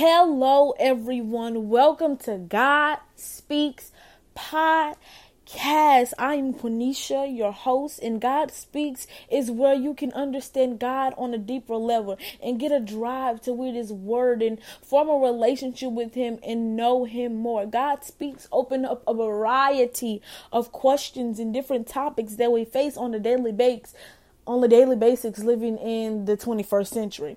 Hello, everyone. Welcome to God Speaks Podcast. I'm Quenisha, your host, and God Speaks is where you can understand God on a deeper level and get a drive to read His Word and form a relationship with Him and know Him more. God Speaks open up a variety of questions and different topics that we face on a daily basis on a daily basis living in the 21st century.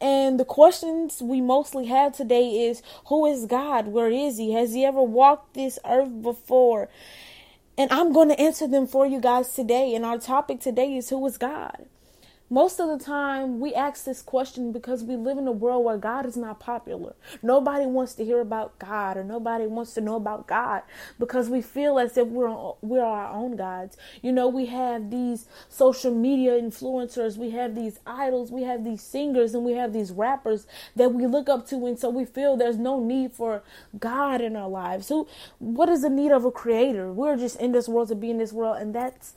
And the questions we mostly have today is who is God? Where is he? Has he ever walked this earth before? And I'm going to answer them for you guys today. And our topic today is who is God? Most of the time, we ask this question because we live in a world where God is not popular. Nobody wants to hear about God, or nobody wants to know about God because we feel as if we're we're our own gods. You know, we have these social media influencers, we have these idols, we have these singers, and we have these rappers that we look up to, and so we feel there's no need for God in our lives. Who, what is the need of a creator? We're just in this world to be in this world, and that's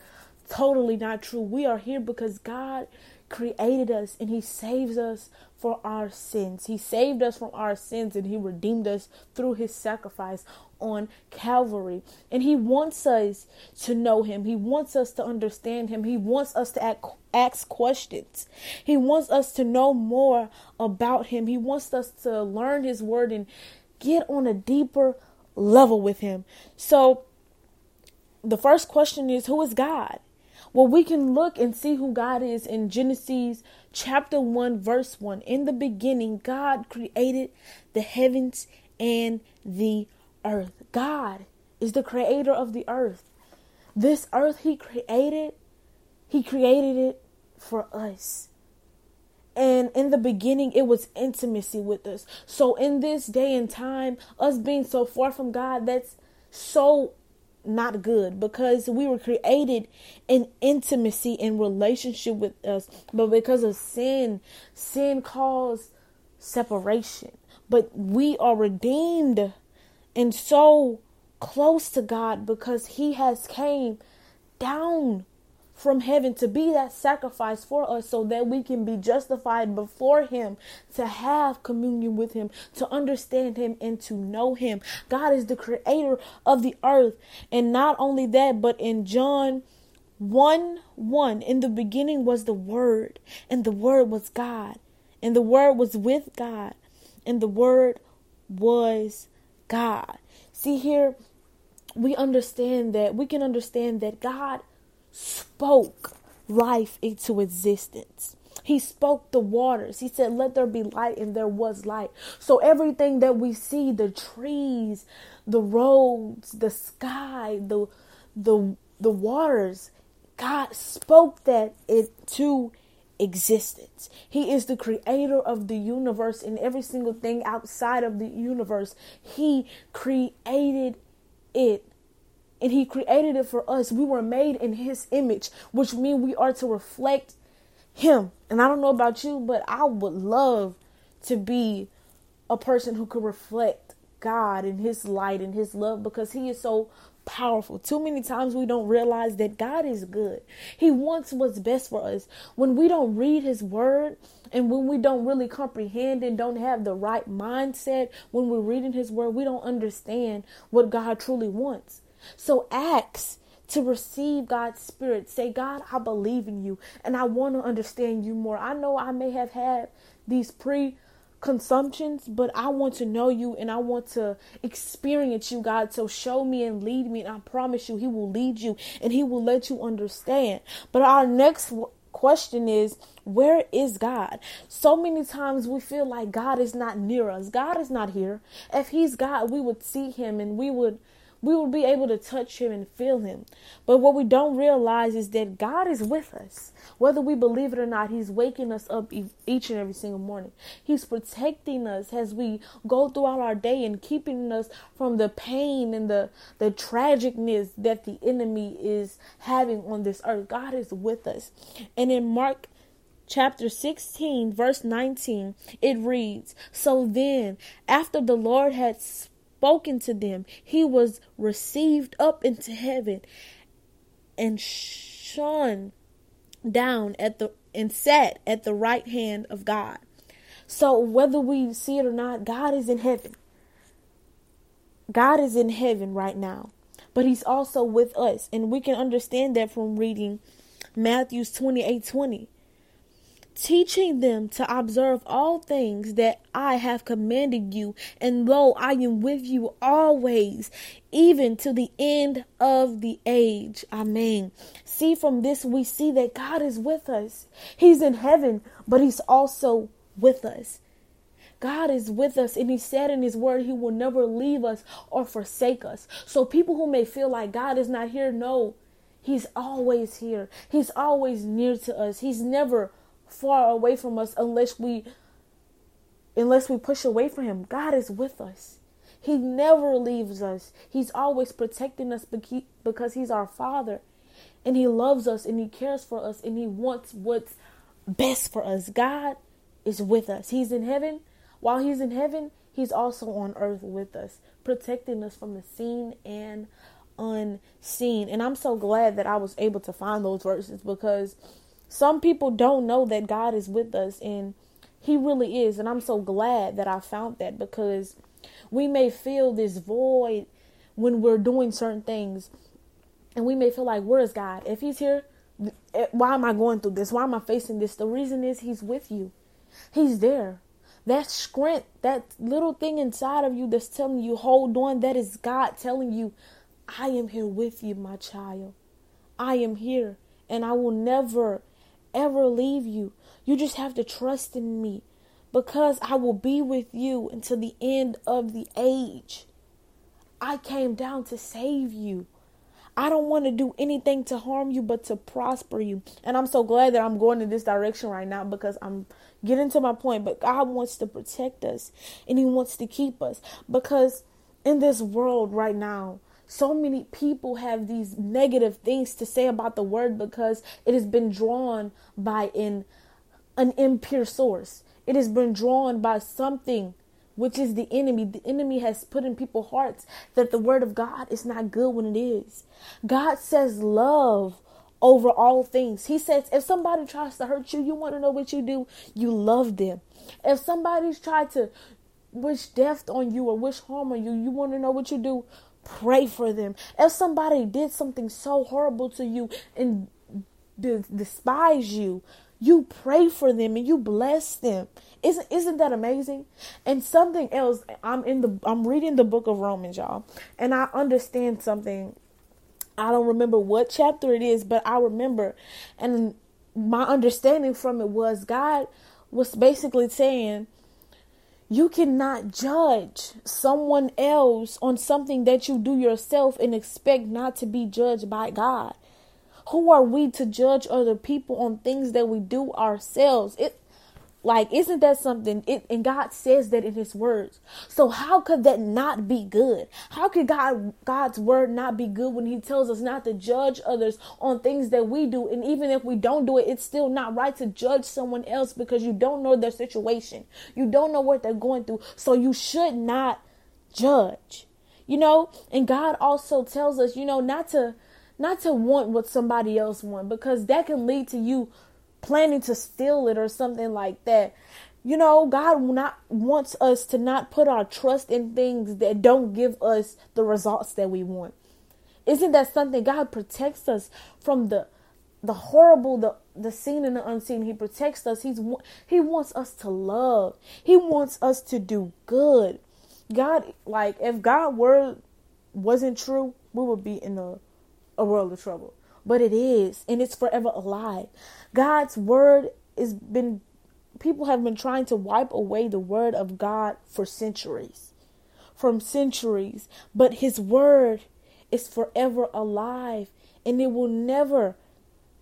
totally not true. We are here because God created us and He saves us for our sins. He saved us from our sins and He redeemed us through His sacrifice on Calvary. And He wants us to know Him, He wants us to understand Him, He wants us to ask questions, He wants us to know more about Him, He wants us to learn His Word and get on a deeper level with Him. So, the first question is Who is God? Well, we can look and see who God is in Genesis chapter 1, verse 1. In the beginning, God created the heavens and the earth. God is the creator of the earth. This earth He created, He created it for us. And in the beginning, it was intimacy with us. So, in this day and time, us being so far from God, that's so not good because we were created in intimacy and relationship with us. But because of sin sin caused separation. But we are redeemed and so close to God because he has came down from heaven to be that sacrifice for us so that we can be justified before Him, to have communion with Him, to understand Him, and to know Him. God is the creator of the earth. And not only that, but in John 1 1, in the beginning was the Word, and the Word was God, and the Word was with God, and the Word was God. See here, we understand that, we can understand that God spoke life into existence. He spoke the waters. He said, Let there be light, and there was light. So, everything that we see the trees, the roads, the sky, the, the, the waters God spoke that into existence. He is the creator of the universe and every single thing outside of the universe. He created it and he created it for us. We were made in his image, which means we are to reflect him. And I don't know about you, but I would love to be a person who could reflect God and his light and his love because he is so powerful. Too many times we don't realize that God is good. He wants what's best for us. When we don't read his word and when we don't really comprehend and don't have the right mindset when we're reading his word, we don't understand what God truly wants. So ask to receive God's Spirit. Say, God, I believe in you and I want to understand you more. I know I may have had these pre consumptions, but I want to know you and I want to experience you, God. So show me and lead me, and I promise you, He will lead you and He will let you understand. But our next question is where is God? So many times we feel like God is not near us. God is not here. If He's God, we would see Him and we would we will be able to touch him and feel him. But what we don't realize is that God is with us. Whether we believe it or not, he's waking us up each and every single morning. He's protecting us as we go throughout our day and keeping us from the pain and the, the tragicness that the enemy is having on this earth. God is with us. And in Mark chapter 16, verse 19, it reads So then, after the Lord had spoken, spoken to them, he was received up into heaven and shone down at the and sat at the right hand of God. So whether we see it or not, God is in heaven. God is in heaven right now, but He's also with us. And we can understand that from reading Matthew's 28 20. Teaching them to observe all things that I have commanded you, and lo, I am with you always, even to the end of the age. Amen. See, from this, we see that God is with us. He's in heaven, but He's also with us. God is with us, and He said in His word, He will never leave us or forsake us. So, people who may feel like God is not here, know He's always here. He's always near to us. He's never far away from us unless we unless we push away from him. God is with us. He never leaves us. He's always protecting us because he's our father. And he loves us and he cares for us and he wants what's best for us. God is with us. He's in heaven while he's in heaven, he's also on earth with us, protecting us from the seen and unseen. And I'm so glad that I was able to find those verses because some people don't know that God is with us and he really is. And I'm so glad that I found that because we may feel this void when we're doing certain things and we may feel like, where is God? If he's here, eh, why am I going through this? Why am I facing this? The reason is he's with you. He's there. That strength, that little thing inside of you that's telling you, hold on, that is God telling you, I am here with you, my child. I am here and I will never, ever leave you. You just have to trust in me because I will be with you until the end of the age. I came down to save you. I don't want to do anything to harm you but to prosper you. And I'm so glad that I'm going in this direction right now because I'm getting to my point. But God wants to protect us and He wants to keep us because in this world right now, so many people have these negative things to say about the word because it has been drawn by an an impure source. It has been drawn by something which is the enemy. The enemy has put in people's hearts that the word of God is not good when it is. God says love over all things. He says if somebody tries to hurt you, you want to know what you do? You love them. If somebody's tried to wish death on you or wish harm on you, you want to know what you do? Pray for them. If somebody did something so horrible to you and despise you, you pray for them and you bless them. Isn't isn't that amazing? And something else, I'm in the I'm reading the book of Romans, y'all, and I understand something. I don't remember what chapter it is, but I remember, and my understanding from it was God was basically saying, you cannot judge someone else on something that you do yourself and expect not to be judged by God. Who are we to judge other people on things that we do ourselves? It like isn't that something it and God says that in his words. So how could that not be good? How could God God's word not be good when he tells us not to judge others on things that we do and even if we don't do it it's still not right to judge someone else because you don't know their situation. You don't know what they're going through. So you should not judge. You know, and God also tells us, you know, not to not to want what somebody else want because that can lead to you planning to steal it or something like that. You know, God not wants us to not put our trust in things that don't give us the results that we want. Isn't that something God protects us from the the horrible, the the seen and the unseen. He protects us. He's he wants us to love. He wants us to do good. God, like if God word wasn't true, we would be in a a world of trouble. But it is, and it's forever alive. God's word has been people have been trying to wipe away the word of God for centuries. From centuries, but his word is forever alive and it will never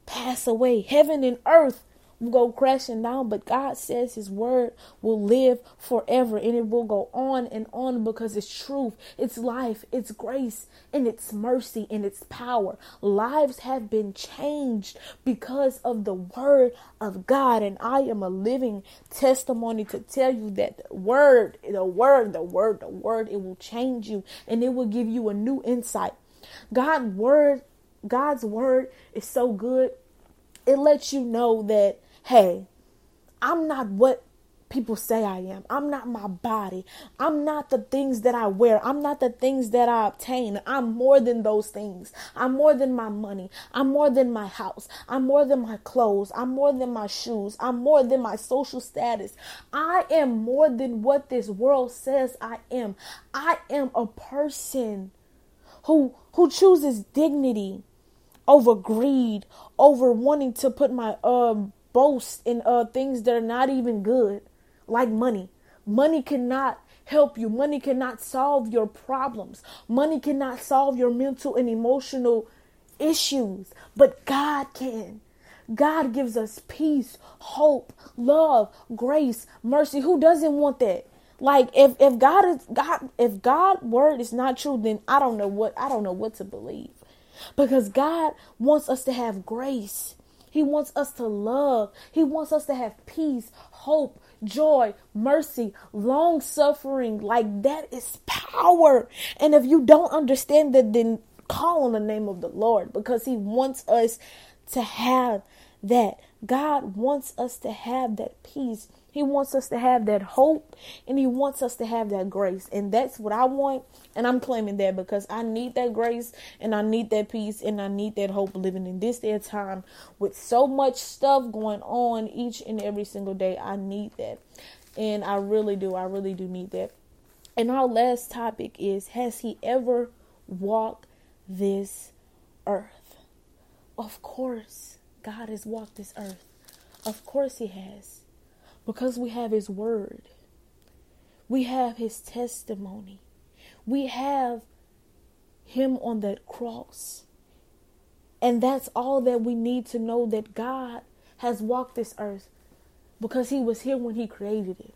pass away. Heaven and earth go crashing down, but God says His word will live forever and it will go on and on because it's truth, it's life, it's grace, and it's mercy and it's power. Lives have been changed because of the word of God, and I am a living testimony to tell you that the word, the word, the word, the word, it will change you and it will give you a new insight. God's word, God's word is so good. It lets you know that hey, I'm not what people say I am. I'm not my body. I'm not the things that I wear. I'm not the things that I obtain. I'm more than those things. I'm more than my money. I'm more than my house. I'm more than my clothes. I'm more than my shoes. I'm more than my social status. I am more than what this world says I am. I am a person who who chooses dignity over greed, over wanting to put my uh boast in uh things that are not even good like money. Money cannot help you. Money cannot solve your problems. Money cannot solve your mental and emotional issues, but God can. God gives us peace, hope, love, grace, mercy. Who doesn't want that? Like if if God is God if God word is not true, then I don't know what I don't know what to believe. Because God wants us to have grace. He wants us to love. He wants us to have peace, hope, joy, mercy, long suffering. Like that is power. And if you don't understand that, then call on the name of the Lord because He wants us to have that. God wants us to have that peace. He wants us to have that hope and He wants us to have that grace. And that's what I want. And I'm claiming that because I need that grace and I need that peace and I need that hope living in this day time with so much stuff going on each and every single day. I need that. And I really do. I really do need that. And our last topic is Has He ever walked this earth? Of course, God has walked this earth. Of course, He has. Because we have His Word, we have His testimony, we have Him on that cross. And that's all that we need to know that God has walked this earth because He was here when He created it.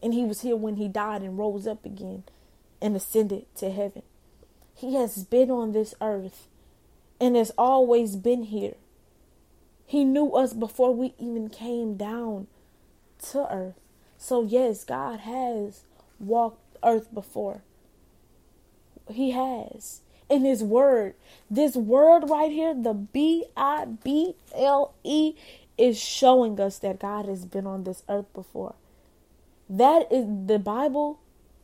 And He was here when He died and rose up again and ascended to heaven. He has been on this earth and has always been here. He knew us before we even came down to earth. So, yes, God has walked earth before. He has. In His Word. This word right here, the B I B L E, is showing us that God has been on this earth before. That is the Bible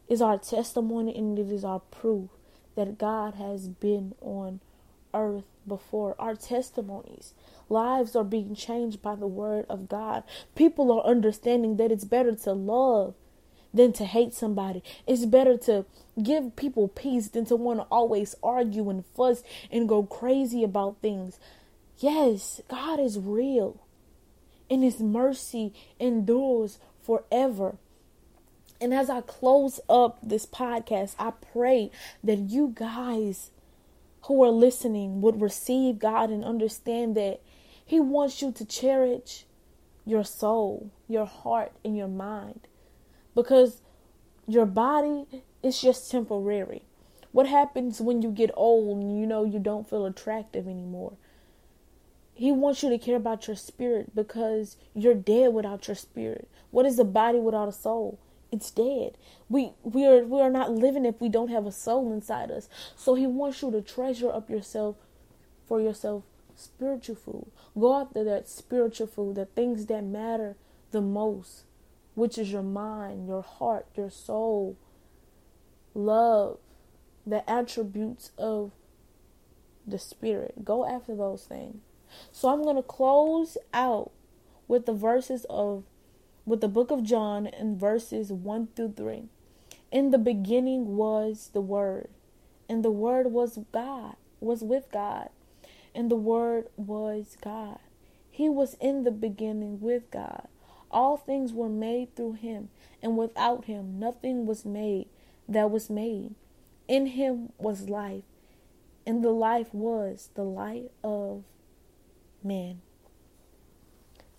is our testimony and it is our proof that God has been on earth before. Our testimonies. Lives are being changed by the word of God. People are understanding that it's better to love than to hate somebody. It's better to give people peace than to want to always argue and fuss and go crazy about things. Yes, God is real. And his mercy endures forever. And as I close up this podcast, I pray that you guys who are listening would receive God and understand that he wants you to cherish your soul, your heart, and your mind because your body is just temporary. What happens when you get old and you know you don't feel attractive anymore? He wants you to care about your spirit because you're dead without your spirit. What is a body without a soul? It's dead. We we are we are not living if we don't have a soul inside us. So he wants you to treasure up yourself for yourself spiritual food. Go after that spiritual food, the things that matter the most, which is your mind, your heart, your soul, love, the attributes of the spirit. Go after those things. So I'm going to close out with the verses of with the book of John in verses 1 through 3. In the beginning was the word, and the word was God, was with God, and the Word was God. He was in the beginning with God. All things were made through him, and without him nothing was made that was made. In him was life, and the life was the light of man.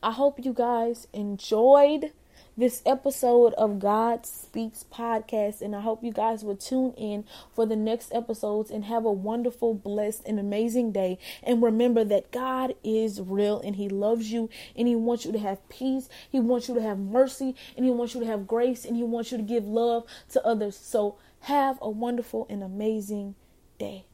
I hope you guys enjoyed this episode of God Speaks podcast. And I hope you guys will tune in for the next episodes and have a wonderful, blessed, and amazing day. And remember that God is real and He loves you and He wants you to have peace. He wants you to have mercy and He wants you to have grace and He wants you to give love to others. So have a wonderful and amazing day.